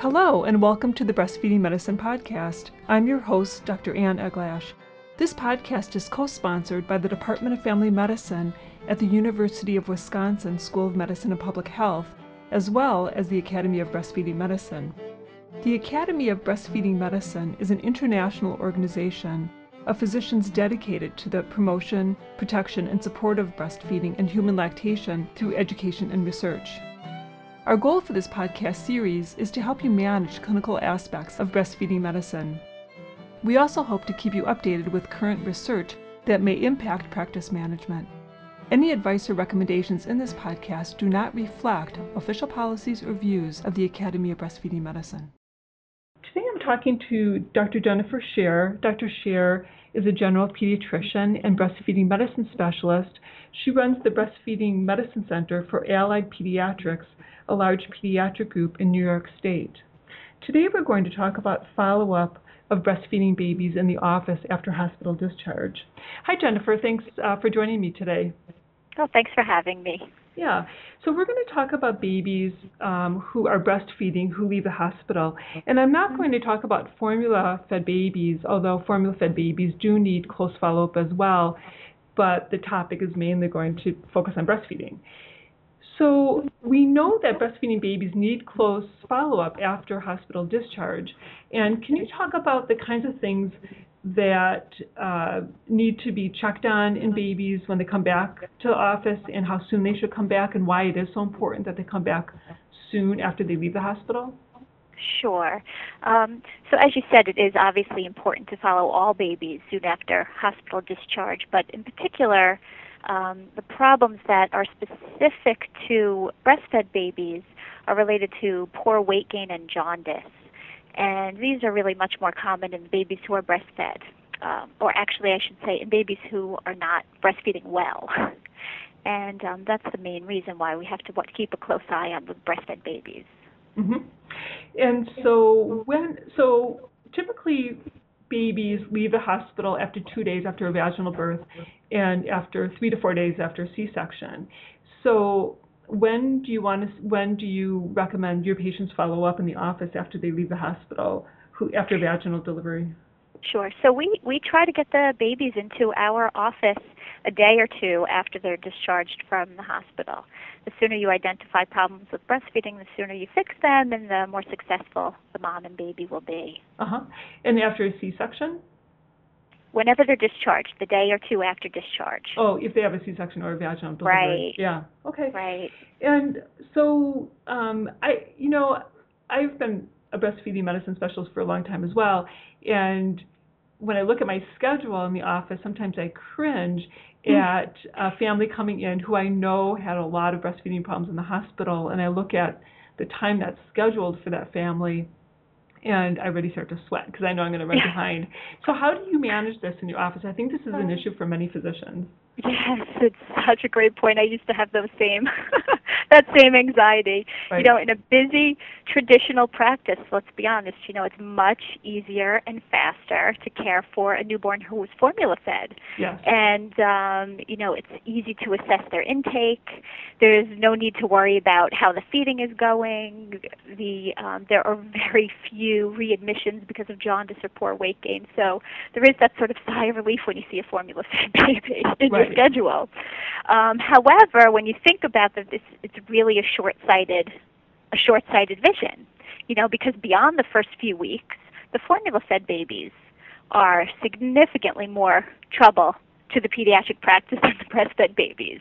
Hello, and welcome to the Breastfeeding Medicine Podcast. I'm your host, Dr. Ann Eglash. This podcast is co sponsored by the Department of Family Medicine at the University of Wisconsin School of Medicine and Public Health, as well as the Academy of Breastfeeding Medicine. The Academy of Breastfeeding Medicine is an international organization of physicians dedicated to the promotion, protection, and support of breastfeeding and human lactation through education and research. Our goal for this podcast series is to help you manage clinical aspects of breastfeeding medicine. We also hope to keep you updated with current research that may impact practice management. Any advice or recommendations in this podcast do not reflect official policies or views of the Academy of Breastfeeding Medicine. Today I'm talking to Dr. Jennifer Scher. Dr. Scher is a general pediatrician and breastfeeding medicine specialist. She runs the Breastfeeding Medicine Center for Allied Pediatrics a large pediatric group in New York State. Today we're going to talk about follow up of breastfeeding babies in the office after hospital discharge. Hi, Jennifer. Thanks uh, for joining me today. Oh, thanks for having me. Yeah, so we're going to talk about babies um, who are breastfeeding who leave the hospital. And I'm not going to talk about formula fed babies, although formula fed babies do need close follow up as well. But the topic is mainly going to focus on breastfeeding. So we know that breastfeeding babies need close follow-up after hospital discharge. And can you talk about the kinds of things that uh, need to be checked on in babies when they come back to the office and how soon they should come back and why it is so important that they come back soon after they leave the hospital? Sure. Um, so, as you said, it is obviously important to follow all babies soon after hospital discharge, but in particular, um, the problems that are specific to breastfed babies are related to poor weight gain and jaundice. And these are really much more common in babies who are breastfed, um, or actually, I should say, in babies who are not breastfeeding well. and um, that's the main reason why we have to keep a close eye on the breastfed babies. Mm-hmm. And so, when so typically babies leave the hospital after two days after a vaginal birth and after three to four days after C-section. So when do you want to, when do you recommend your patients follow up in the office after they leave the hospital who, after vaginal delivery? Sure. So we, we try to get the babies into our office a day or two after they're discharged from the hospital. The sooner you identify problems with breastfeeding, the sooner you fix them, and the more successful the mom and baby will be. Uh huh. And after a C-section? Whenever they're discharged, the day or two after discharge. Oh, if they have a C-section or a vaginal delivery. Right. Yeah. Okay. Right. And so, um, I, you know, I've been a breastfeeding medicine specialist for a long time as well, and when I look at my schedule in the office, sometimes I cringe mm. at a family coming in who I know had a lot of breastfeeding problems in the hospital, and I look at the time that's scheduled for that family, and I already start to sweat because I know I'm going to run behind. So, how do you manage this in your office? I think this is an issue for many physicians. Yes, it's such a great point. I used to have those same that same anxiety. Right. You know, in a busy traditional practice, let's be honest, you know, it's much easier and faster to care for a newborn who is formula fed. Yes. And um, you know, it's easy to assess their intake. There's no need to worry about how the feeding is going. The um, there are very few readmissions because of jaundice or poor weight gain. So there is that sort of sigh of relief when you see a formula fed baby in right. your schedule. Um, however, when you think about that, this it's really a short-sighted, a short-sighted vision. You know, because beyond the first few weeks, the formula-fed babies are significantly more trouble to the pediatric practice than the breastfed babies.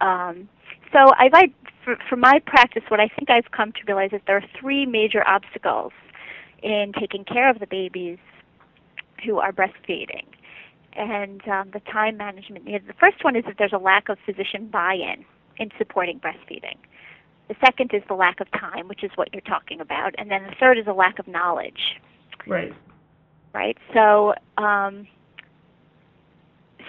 Um, so I like, for, for my practice, what I think I've come to realize is there are three major obstacles in taking care of the babies who are breastfeeding and um, the time management needed. The first one is that there's a lack of physician buy-in in supporting breastfeeding. The second is the lack of time, which is what you're talking about, and then the third is a lack of knowledge. Right. Right. So, um,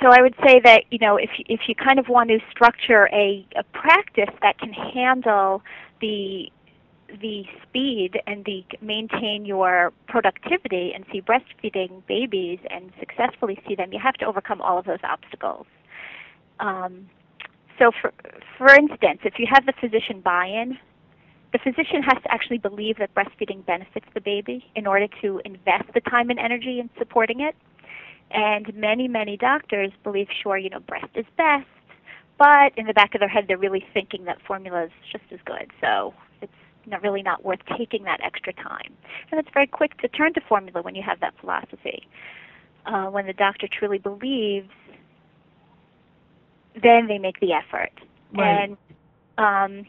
so I would say that you know if if you kind of want to structure a, a practice that can handle the the speed and the maintain your productivity and see breastfeeding babies and successfully see them, you have to overcome all of those obstacles. Um, so, for for instance, if you have the physician buy-in, the physician has to actually believe that breastfeeding benefits the baby in order to invest the time and energy in supporting it. And many, many doctors believe, sure, you know, breast is best, but in the back of their head, they're really thinking that formula is just as good. So it's not really not worth taking that extra time. And it's very quick to turn to formula when you have that philosophy. Uh, when the doctor truly believes, then they make the effort. Right. And um,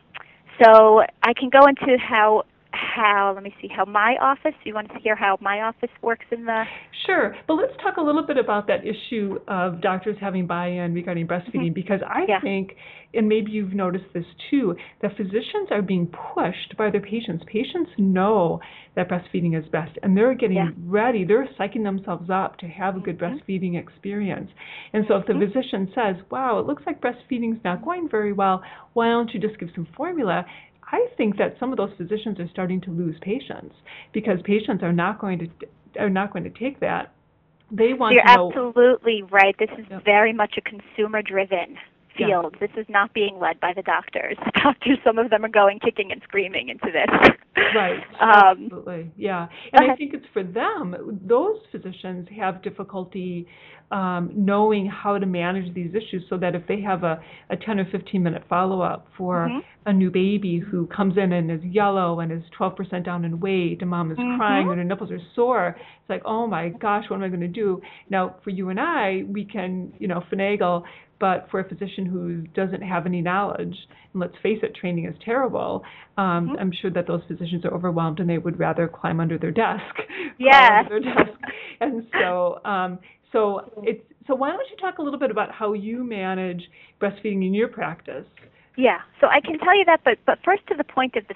so I can go into how how let me see how my office. You want to hear how my office works in the Sure, but let's talk a little bit about that issue of doctors having buy-in regarding breastfeeding because I Mm-hmm. Yeah. think, and maybe you've noticed this too, that physicians are being pushed by their patients. Patients know that breastfeeding is best, and they're getting Yeah. ready. They're psyching themselves up to have a good Mhm. breastfeeding experience. And so, if the Mhm. physician says, "Wow, it looks like breastfeeding's not going very well. Why don't you just give some formula?" I think that some of those physicians are starting to lose patients because patients are not going to are not going to take that. They want You're to know. absolutely right. This is very much a consumer driven Yeah. field. This is not being led by the doctors. The doctors, some of them are going kicking and screaming into this. Right. Um, Absolutely. Yeah. And I think it's for them, those physicians have difficulty um, knowing how to manage these issues so that if they have a, a 10 or 15 minute follow up for Mhm. a new baby who comes in and is yellow and is 12% down in weight and mom is crying Mhm. and her nipples are sore, it's like, oh my gosh, what am I going to do? Now, for you and I, we can, you know, finagle, but for a physician who doesn't have any knowledge, and let's face it, training is terrible, um, Mhm. I'm sure that those physicians are overwhelmed and they would rather climb under their desk. Yes. under their desk. And so, um, so it's so why don't you talk a little bit about how you manage breastfeeding in your practice? Yeah, so I can tell you that, but but first to the point of the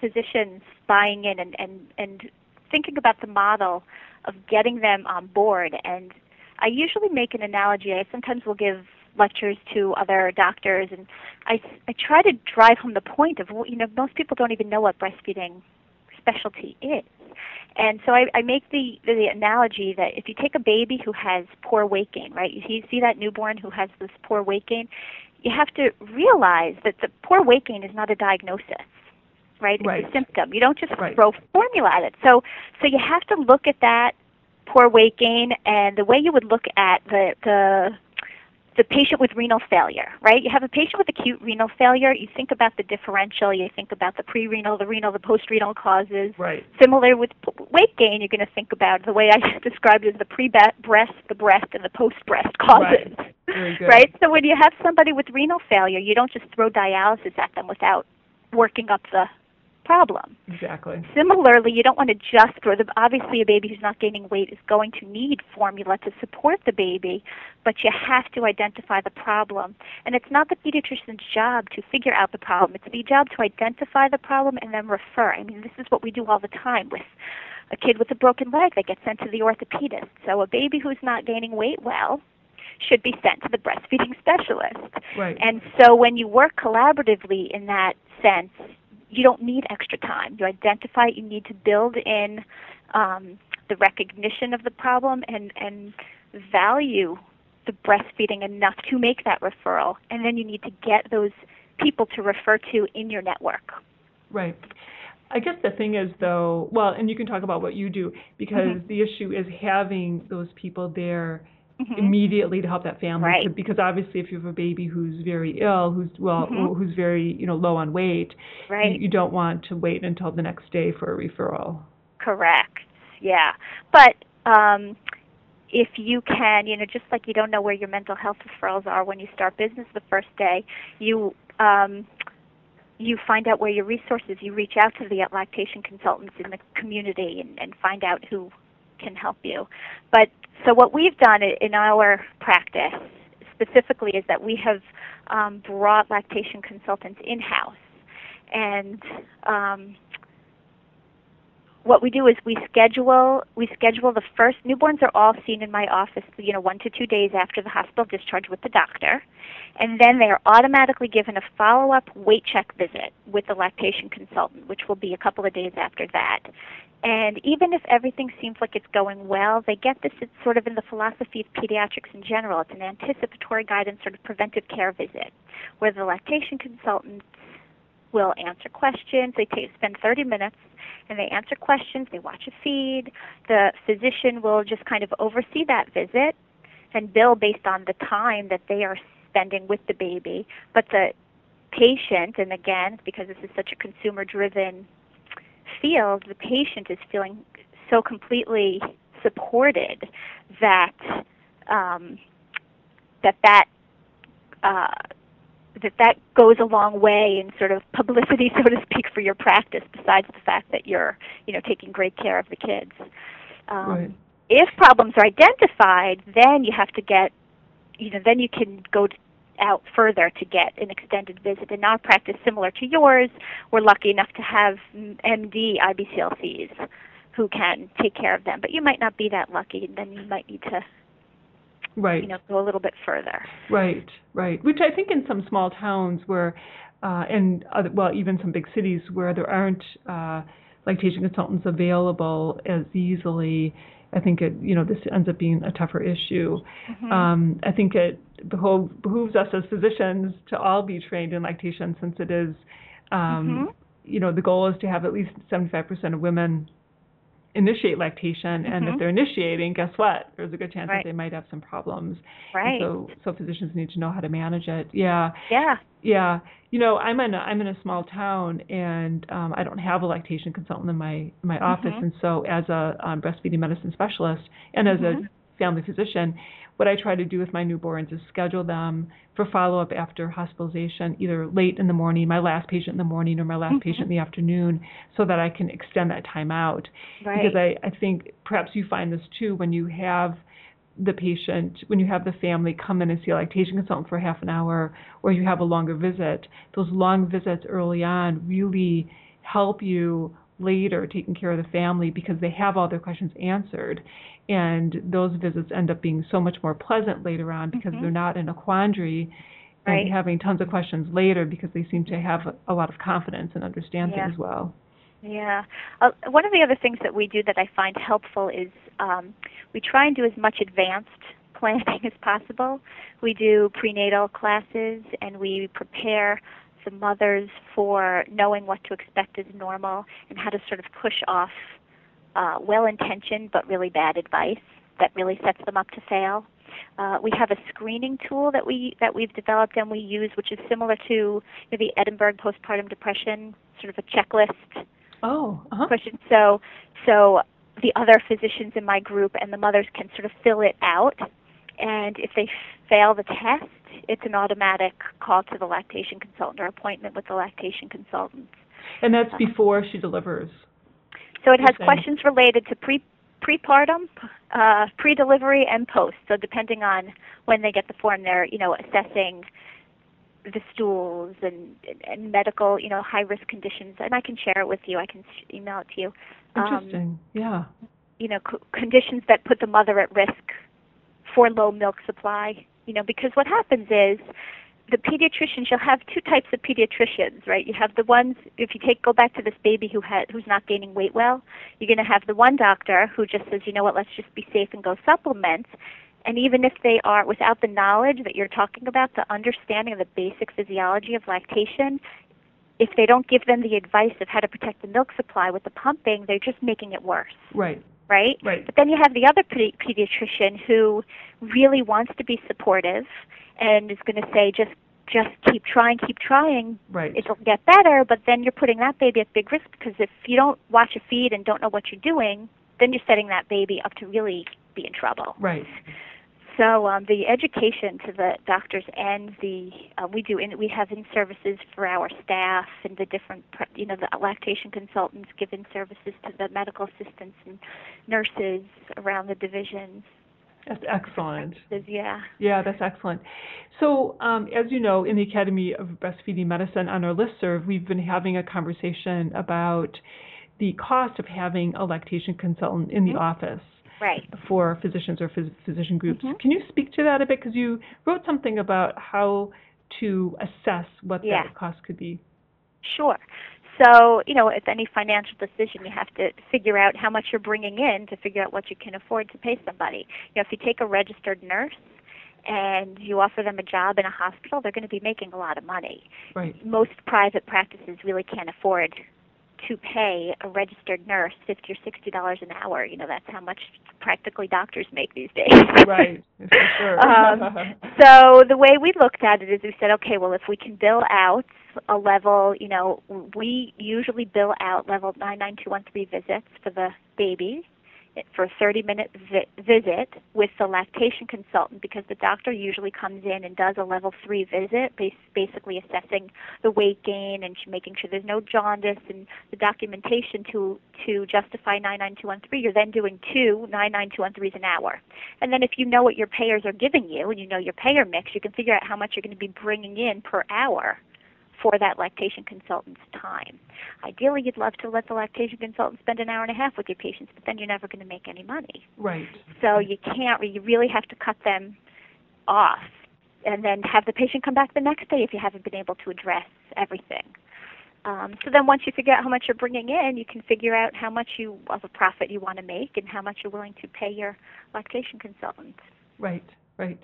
physicians buying in and and and thinking about the model of getting them on board. And I usually make an analogy. I sometimes will give lectures to other doctors, and I I try to drive home the point of you know most people don't even know what breastfeeding specialty is. And so I, I make the, the analogy that if you take a baby who has poor weight gain, right? You see, see that newborn who has this poor weight gain, you have to realize that the poor weight gain is not a diagnosis, right? Right. It's a symptom. You don't just Right. throw formula at it. So, so you have to look at that poor weight gain, and the way you would look at the the the patient with renal failure, right? You have a patient with acute renal failure. You think about the differential. You think about the pre-renal, the renal, the post-renal causes. Right. Similar with p- weight gain, you're going to think about the way I described it as the pre-breast, the breast, and the post-breast causes. Right. Very good. Right? So when you have somebody with renal failure, you don't just throw dialysis at them without working up the problem. Exactly. Similarly, you don't want to just throw the obviously a baby who's not gaining weight is going to need formula to support the baby, but you have to identify the problem. And it's not the pediatrician's job to figure out the problem. It's the job to identify the problem and then refer. I mean, this is what we do all the time with a kid with a broken leg that gets sent to the orthopedist. So a baby who's not gaining weight well should be sent to the breastfeeding specialist. Right. And so when you work collaboratively in that sense, you don't need extra time. You identify it, you need to build in um, the recognition of the problem and, and value the breastfeeding enough to make that referral. And then you need to get those people to refer to in your network. Right. I guess the thing is, though, well, and you can talk about what you do because Mhm. the issue is having those people there Mhm. immediately to help that family. Right. to- Because obviously, if you have a baby who's very ill, who's well, Mhm. who's very you know low on weight, you, you don't want to wait until the next day for a referral. Correct. Yeah. But um, if you can, you know, just like you don't know where your mental health referrals are when you start business the first day, you um, you find out where your resources. You reach out to the lactation consultants in the community and, and find out who can help you. But so what we've done in our practice specifically is that we have um, brought lactation consultants in house, and um, what we do is we schedule we schedule the first newborns are all seen in my office you know one to two days after the hospital discharge with the doctor. And then they are automatically given a follow-up weight check visit with the lactation consultant which will be a couple of days after that. And even if everything seems like it's going well they get this it's sort of in the philosophy of pediatrics in general. It's an anticipatory guidance sort of preventive care visit where the lactation consultant will answer questions. They take, spend 30 minutes and they answer questions. They watch a feed. The physician will just kind of oversee that visit and bill based on the time that they are spending with the baby. But the patient, and again, because this is such a consumer driven field, the patient is feeling so completely supported that um, that that uh, that that goes a long way in sort of publicity, so to speak, for your practice. Besides the fact that you're, you know, taking great care of the kids. Um, right. If problems are identified, then you have to get, you know, then you can go out further to get an extended visit. In our practice, similar to yours, we're lucky enough to have MD IBCLCs who can take care of them. But you might not be that lucky, and then you might need to right. you know, go a little bit further. Right, right. Which I think in some small towns where, uh, and other, well, even some big cities where there aren't uh, lactation consultants available as easily, I think it, you know, this ends up being a tougher issue. Mm-hmm. Um, I think it behove, behooves us as physicians to all be trained in lactation since it is, um, mm-hmm. you know, the goal is to have at least 75% of women initiate lactation, and mm-hmm. if they're initiating, guess what? There's a good chance right. that they might have some problems. Right. so, so physicians need to know how to manage it. Yeah. Yeah. Yeah. You know, I'm in a, I'm in a small town, and um, I don't have a lactation consultant in my in my mm-hmm. office, and so as a um, breastfeeding medicine specialist and as mm-hmm. a family physician, what I try to do with my newborns is schedule them for follow up after hospitalization, either late in the morning, my last patient in the morning, or my last mm-hmm. patient in the afternoon, so that I can extend that time out. Right. Because I, I think perhaps you find this too when you have the patient, when you have the family come in and see a lactation consultant for half an hour, or you have a longer visit, those long visits early on really help you later taking care of the family because they have all their questions answered and those visits end up being so much more pleasant later on because mm-hmm. they're not in a quandary right. and having tons of questions later because they seem to have a, a lot of confidence and understand yeah. things well. Yeah. Uh, one of the other things that we do that I find helpful is um, we try and do as much advanced planning as possible. We do prenatal classes and we prepare the mothers for knowing what to expect as normal and how to sort of push off uh, well-intentioned but really bad advice that really sets them up to fail. Uh, we have a screening tool that we that we've developed and we use, which is similar to you know, the Edinburgh postpartum depression sort of a checklist oh, uh-huh. question. So so the other physicians in my group and the mothers can sort of fill it out, and if they fail the test, it's an automatic call to the lactation consultant or appointment with the lactation consultant. And that's before she delivers. So it has questions related to pre prepartum, uh, pre-delivery, and post. So depending on when they get the form, they're you know assessing the stools and and medical you know high risk conditions. And I can share it with you. I can email it to you. Interesting. Um, yeah. You know c- conditions that put the mother at risk for low milk supply. You know because what happens is the pediatricians you'll have two types of pediatricians right? You have the ones if you take go back to this baby who had who's not gaining weight well you're going to have the one doctor who just says you know what? Let's just be safe and go supplements and even if they are without the knowledge that you're talking about the understanding of the basic physiology of lactation if they don't give them the advice of how to protect the milk supply with the pumping they're just making it worse. Right right? Right. But then you have the other pedi- pediatrician who really wants to be supportive and is going to say just just keep trying, keep trying. Right. It'll get better, but then you're putting that baby at big risk because if you don't watch a feed and don't know what you're doing, then you're setting that baby up to really be in trouble. Right. So um, the education to the doctors and the uh, we do in, we have in services for our staff and the different you know the lactation consultants give in services to the medical assistants and nurses around the divisions. That's excellent. Yeah. Yeah, that's excellent. So, um, as you know, in the Academy of Breastfeeding Medicine on our listserv, we've been having a conversation about the cost of having a lactation consultant in the mm-hmm. office right. for physicians or phys- physician groups. Mm-hmm. Can you speak to that a bit? Because you wrote something about how to assess what yeah. that cost could be. Sure. So, you know, with any financial decision, you have to figure out how much you're bringing in to figure out what you can afford to pay somebody. You know, if you take a registered nurse and you offer them a job in a hospital, they're going to be making a lot of money. Right. Most private practices really can't afford to pay a registered nurse fifty or sixty dollars an hour. You know, that's how much practically doctors make these days. Right, for sure. Um, so the way we looked at it is we said, okay, well, if we can bill out a level, you know, we usually bill out level 99213 visits for the baby for a 30 minute vi- visit with the lactation consultant because the doctor usually comes in and does a level 3 visit bas- basically assessing the weight gain and making sure there's no jaundice and the documentation to to justify 99213 you're then doing two 99213s an hour. And then if you know what your payers are giving you and you know your payer mix you can figure out how much you're going to be bringing in per hour for that lactation consultant's time. Ideally, you'd love to let the lactation consultant spend an hour and a half with your patients, but then you're never going to make any money. right. So you can't. You really have to cut them off, and then have the patient come back the next day if you haven't been able to address everything. Um, so then, once you figure out how much you're bringing in, you can figure out how much you of a profit you want to make and how much you're willing to pay your lactation consultant. Right, right.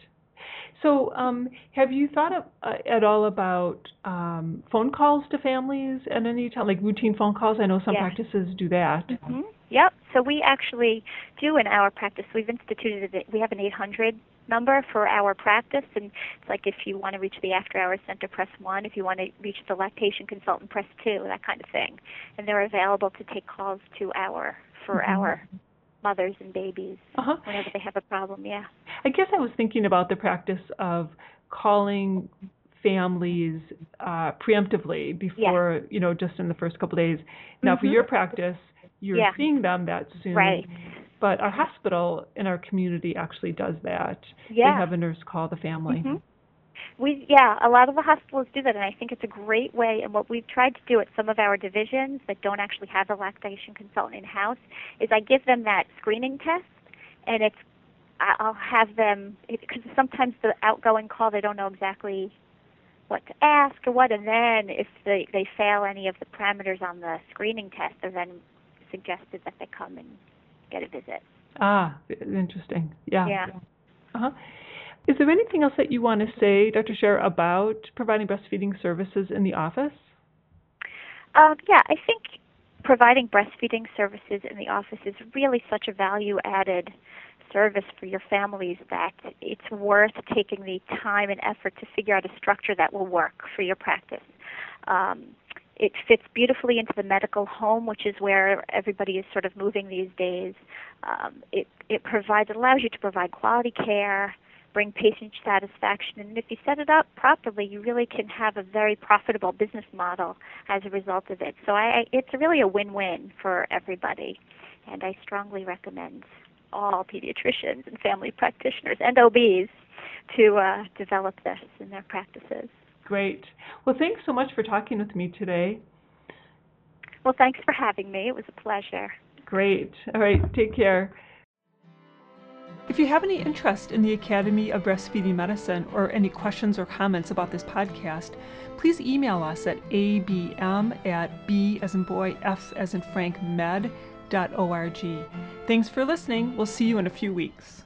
So, um, have you thought of, uh, at all about um, phone calls to families at any time, like routine phone calls? I know some Yeah. practices do that. hmm Yep. So we actually do in our practice. We've instituted it. We have an 800 number for our practice, and it's like if you want to reach the after hours center, press one. If you want to reach the lactation consultant, press two. That kind of thing. And they're available to take calls to our for Mhm. our mothers and babies Uh-huh. whenever they have a problem. Yeah. I guess I was thinking about the practice of calling families uh, preemptively before, you know, just in the first couple days. Now, for Mhm. your practice, you're Yeah. seeing them that soon. Right. But our hospital in our community actually does that. Yeah. They have a nurse call the family. Mhm. We yeah, a lot of the hospitals do that, and I think it's a great way. And what we've tried to do at some of our divisions that don't actually have a lactation consultant in house is I give them that screening test, and it's I'll have them because sometimes the outgoing call they don't know exactly what to ask or what, and then if they they fail any of the parameters on the screening test, they're then suggested that they come and get a visit. Ah, interesting. Yeah. Yeah. Uh-huh. Is there anything else that you want to say, Dr. Scher, about providing breastfeeding services in the office? Um, yeah, I think providing breastfeeding services in the office is really such a value added service for your families that it's worth taking the time and effort to figure out a structure that will work for your practice. Um, it fits beautifully into the medical home, which is where everybody is sort of moving these days. Um, it, it provides, it allows you to provide quality care, bring patient satisfaction, and if you set it up properly, you really can have a very profitable business model as a result of it. So I, it's really a win-win for everybody, and I strongly recommend all pediatricians and family practitioners and OBs to uh, develop this in their practices. Great. Well, thanks so much for talking with me today. Well, thanks for having me. It was a pleasure. Great. All right, take care. If you have any interest in the Academy of Breastfeeding Medicine or any questions or comments about this podcast, please email us at abm at b as in boy, f as in Frank med.org. Thanks for listening. We'll see you in a few weeks.